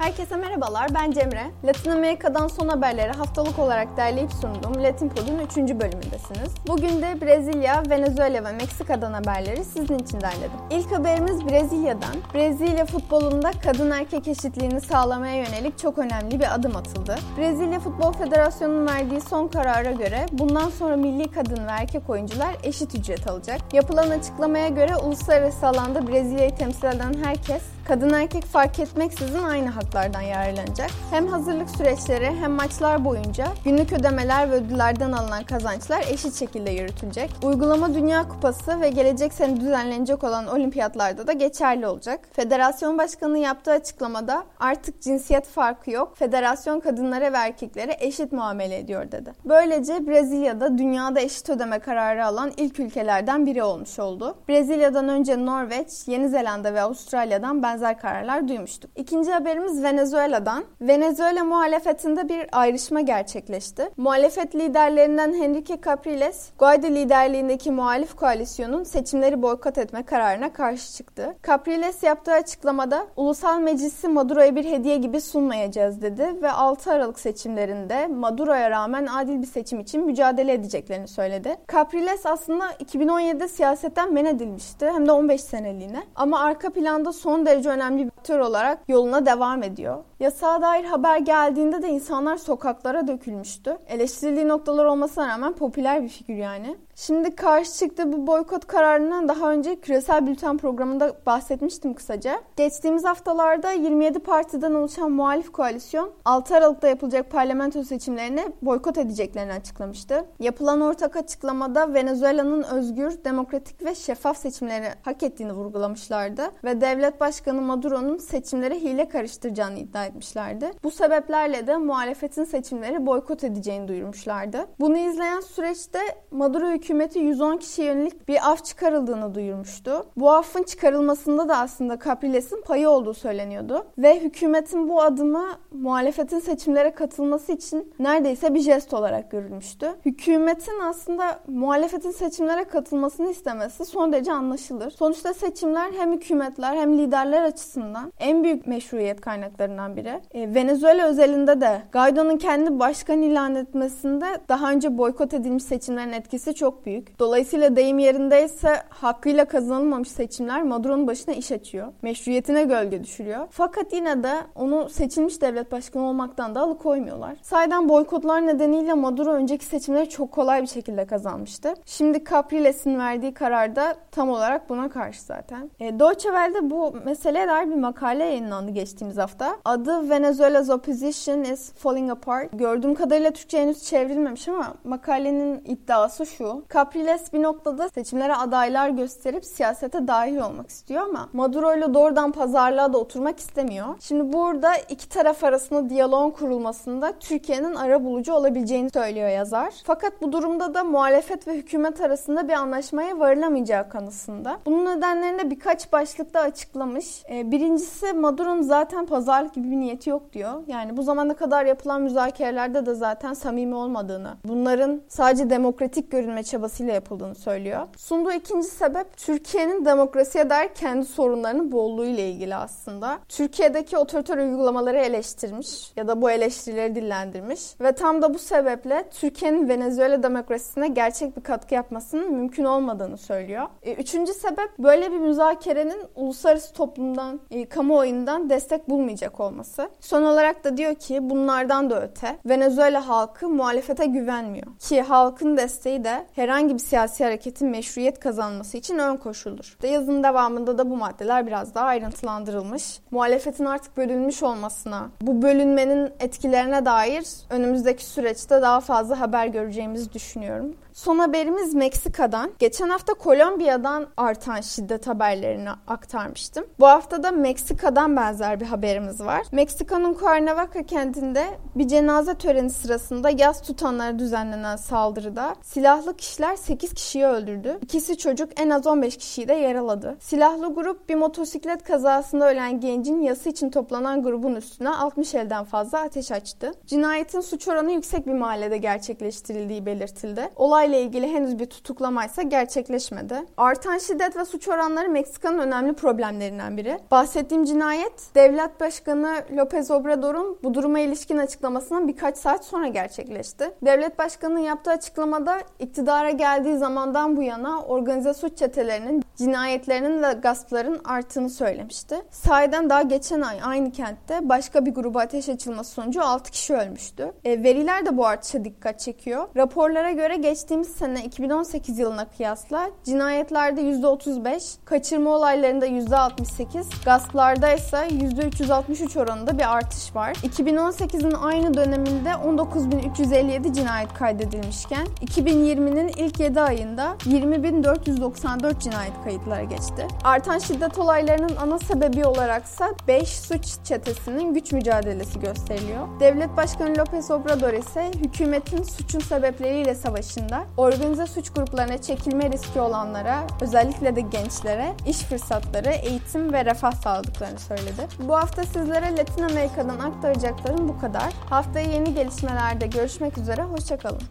Herkese merhabalar, ben Cemre. Latin Amerika'dan son haberleri haftalık olarak derleyip sunduğum Latin Pod'un 3. bölümündesiniz. Bugün de Brezilya, Venezuela ve Meksika'dan haberleri sizin için derledim. İlk haberimiz Brezilya'dan. Brezilya futbolunda kadın erkek eşitliğini sağlamaya yönelik çok önemli bir adım atıldı. Brezilya Futbol Federasyonu'nun verdiği son karara göre bundan sonra milli kadın ve erkek oyuncular eşit ücret alacak. Yapılan açıklamaya göre uluslararası alanda Brezilya'yı temsil eden herkes kadın erkek fark etmeksizin aynı haklardan yararlanacak. Hem hazırlık süreçleri hem maçlar boyunca günlük ödemeler ve ödüllerden alınan kazançlar eşit şekilde yürütülecek. Uygulama Dünya Kupası ve gelecek sene düzenlenecek olan olimpiyatlarda da geçerli olacak. Federasyon Başkanı yaptığı açıklamada artık cinsiyet farkı yok, federasyon kadınlara ve erkeklere eşit muamele ediyor dedi. Böylece Brezilya'da dünyada eşit ödeme kararı alan ilk ülkelerden biri olmuş oldu. Brezilya'dan önce Norveç, Yeni Zelanda ve Avustralya'dan benzer kararlar duymuştuk. İkinci haberimiz Venezuela'dan. Venezuela muhalefetinde bir ayrışma gerçekleşti. Muhalefet liderlerinden Henrique Capriles, Guaido liderliğindeki muhalif koalisyonun seçimleri boykot etme kararına karşı çıktı. Capriles yaptığı açıklamada ulusal meclisi Maduro'ya bir hediye gibi sunmayacağız dedi ve 6 Aralık seçimlerinde Maduro'ya rağmen adil bir seçim için mücadele edeceklerini söyledi. Capriles aslında 2017'de siyasetten men edilmişti hem de 15 seneliğine ama arka planda son derece önemli bir aktör olarak yoluna devam ediyor. Yasağa dair haber geldiğinde de insanlar sokaklara dökülmüştü. Eleştirildiği noktalar olmasına rağmen popüler bir figür yani. Şimdi karşı çıktığı bu boykot kararından daha önce küresel bülten programında bahsetmiştim kısaca. Geçtiğimiz haftalarda 27 partiden oluşan muhalif koalisyon 6 Aralık'ta yapılacak parlamento seçimlerini boykot edeceklerini açıklamıştı. Yapılan ortak açıklamada Venezuela'nın özgür, demokratik ve şeffaf seçimleri hak ettiğini vurgulamışlardı ve devlet başkanı Maduro'nun seçimlere hile karıştıracağını iddia etmişlerdi. Bu sebeplerle de muhalefetin seçimleri boykot edeceğini duyurmuşlardı. Bunu izleyen süreçte Maduro hükümeti 110 kişiye yönelik bir af çıkarıldığını duyurmuştu. Bu affın çıkarılmasında da aslında Capriles'in payı olduğu söyleniyordu. Ve hükümetin bu adımı muhalefetin seçimlere katılması için neredeyse bir jest olarak görülmüştü. Hükümetin aslında muhalefetin seçimlere katılmasını istemesi son derece anlaşılır. Sonuçta seçimler hem hükümetler hem liderler açısından en büyük meşruiyet kaynaklarından biri. E, Venezuela özelinde de Guaido'nun kendi başkan ilan etmesinde daha önce boykot edilmiş seçimlerin etkisi çok büyük. Dolayısıyla deyim yerindeyse hakkıyla kazanılmamış seçimler Maduro'nun başına iş açıyor. Meşruiyetine gölge düşürüyor. Fakat yine de onu seçilmiş devlet başkanı olmaktan da alıkoymuyorlar. Sayeden boykotlar nedeniyle Maduro önceki seçimleri çok kolay bir şekilde kazanmıştı. Şimdi Capriles'in verdiği karar da tam olarak buna karşı zaten. E, Deutsche Welle'de bu meseleye dair bir makale yayınlandı geçtiğimiz hafta. Adı Venezuela's Opposition is Falling Apart. Gördüğüm kadarıyla Türkçe henüz çevrilmemiş ama makalenin iddiası şu. Capriles bir noktada seçimlere adaylar gösterip siyasete dahil olmak istiyor ama Maduro ile doğrudan pazarlığa da oturmak istemiyor. Şimdi burada iki taraf arasında diyaloğun kurulmasında Türkiye'nin ara bulucu olabileceğini söylüyor yazar. Fakat bu durumda da muhalefet ve hükümet arasında bir anlaşmaya varılamayacağı kanısında. Bunun nedenlerini de birkaç başlıkta açıklamış. Ee, birincisi Maduro'nun zaten pazarlık gibi bir niyeti yok diyor. Yani bu zamana kadar yapılan müzakerelerde de zaten samimi olmadığını, bunların sadece demokratik görünme çabasıyla yapıldığını söylüyor. Sunduğu ikinci sebep Türkiye'nin demokrasiye dair kendi sorunlarının bolluğu ile ilgili aslında. Türkiye'deki otoriter uygulamaları eleştirmiş ya da bu eleştirileri dillendirmiş ve tam da bu sebeple Türkiye'nin Venezuela demokrasisine gerçek bir katkı yapmasının mümkün olmadığını söylüyor. E, üçüncü sebep böyle bir müzakerenin uluslararası toplumdan, e, kamuoyundan destek bulmayacak olması. Son olarak da diyor ki bunlardan da öte Venezuela halkı muhalefete güvenmiyor. Ki halkın desteği de herhangi bir siyasi hareketin meşruiyet kazanması için ön koşuldur. De yazının devamında da bu maddeler biraz daha ayrıntılandırılmış. Muhalefetin artık bölünmüş olmasına, bu bölünmenin etkilerine dair önümüzdeki süreçte daha fazla haber göreceğimizi düşünüyorum. Son haberimiz Meksika'dan. Geçen hafta Kolombiya'dan artan şiddet haberlerini aktarmıştım. Bu hafta da Meksika'dan benzer bir haberimiz var. Meksika'nın Cuernavaca kentinde bir cenaze töreni sırasında yaz tutanlara düzenlenen saldırıda silahlı kişiler 8 kişiyi öldürdü. İkisi çocuk en az 15 kişiyi de yaraladı. Silahlı grup bir motosiklet kazasında ölen gencin yası için toplanan grubun üstüne 60 elden fazla ateş açtı. Cinayetin suç oranı yüksek bir mahallede gerçekleştirildiği belirtildi. Olay olayla ilgili henüz bir tutuklamaysa gerçekleşmedi. Artan şiddet ve suç oranları Meksika'nın önemli problemlerinden biri. Bahsettiğim cinayet devlet başkanı López Obrador'un bu duruma ilişkin açıklamasından birkaç saat sonra gerçekleşti. Devlet başkanının yaptığı açıklamada iktidara geldiği zamandan bu yana organize suç çetelerinin cinayetlerinin ve gaspların arttığını söylemişti. Sahiden daha geçen ay aynı kentte başka bir gruba ateş açılması sonucu 6 kişi ölmüştü. E, veriler de bu artışa dikkat çekiyor. Raporlara göre geçtiğimiz sene 2018 yılına kıyasla cinayetlerde %35, kaçırma olaylarında %68, gasplarda ise %363 oranında bir artış var. 2018'in aynı döneminde 19.357 cinayet kaydedilmişken 2020'nin ilk 7 ayında 20.494 cinayet kayıtlara geçti. Artan şiddet olaylarının ana sebebi olaraksa 5 suç çetesinin güç mücadelesi gösteriliyor. Devlet Başkanı López Obrador ise hükümetin suçun sebepleriyle savaşında organize suç gruplarına çekilme riski olanlara, özellikle de gençlere iş fırsatları, eğitim ve refah sağladıklarını söyledi. Bu hafta sizlere Latin Amerika'dan aktaracaklarım bu kadar. Haftaya yeni gelişmelerde görüşmek üzere, hoşçakalın.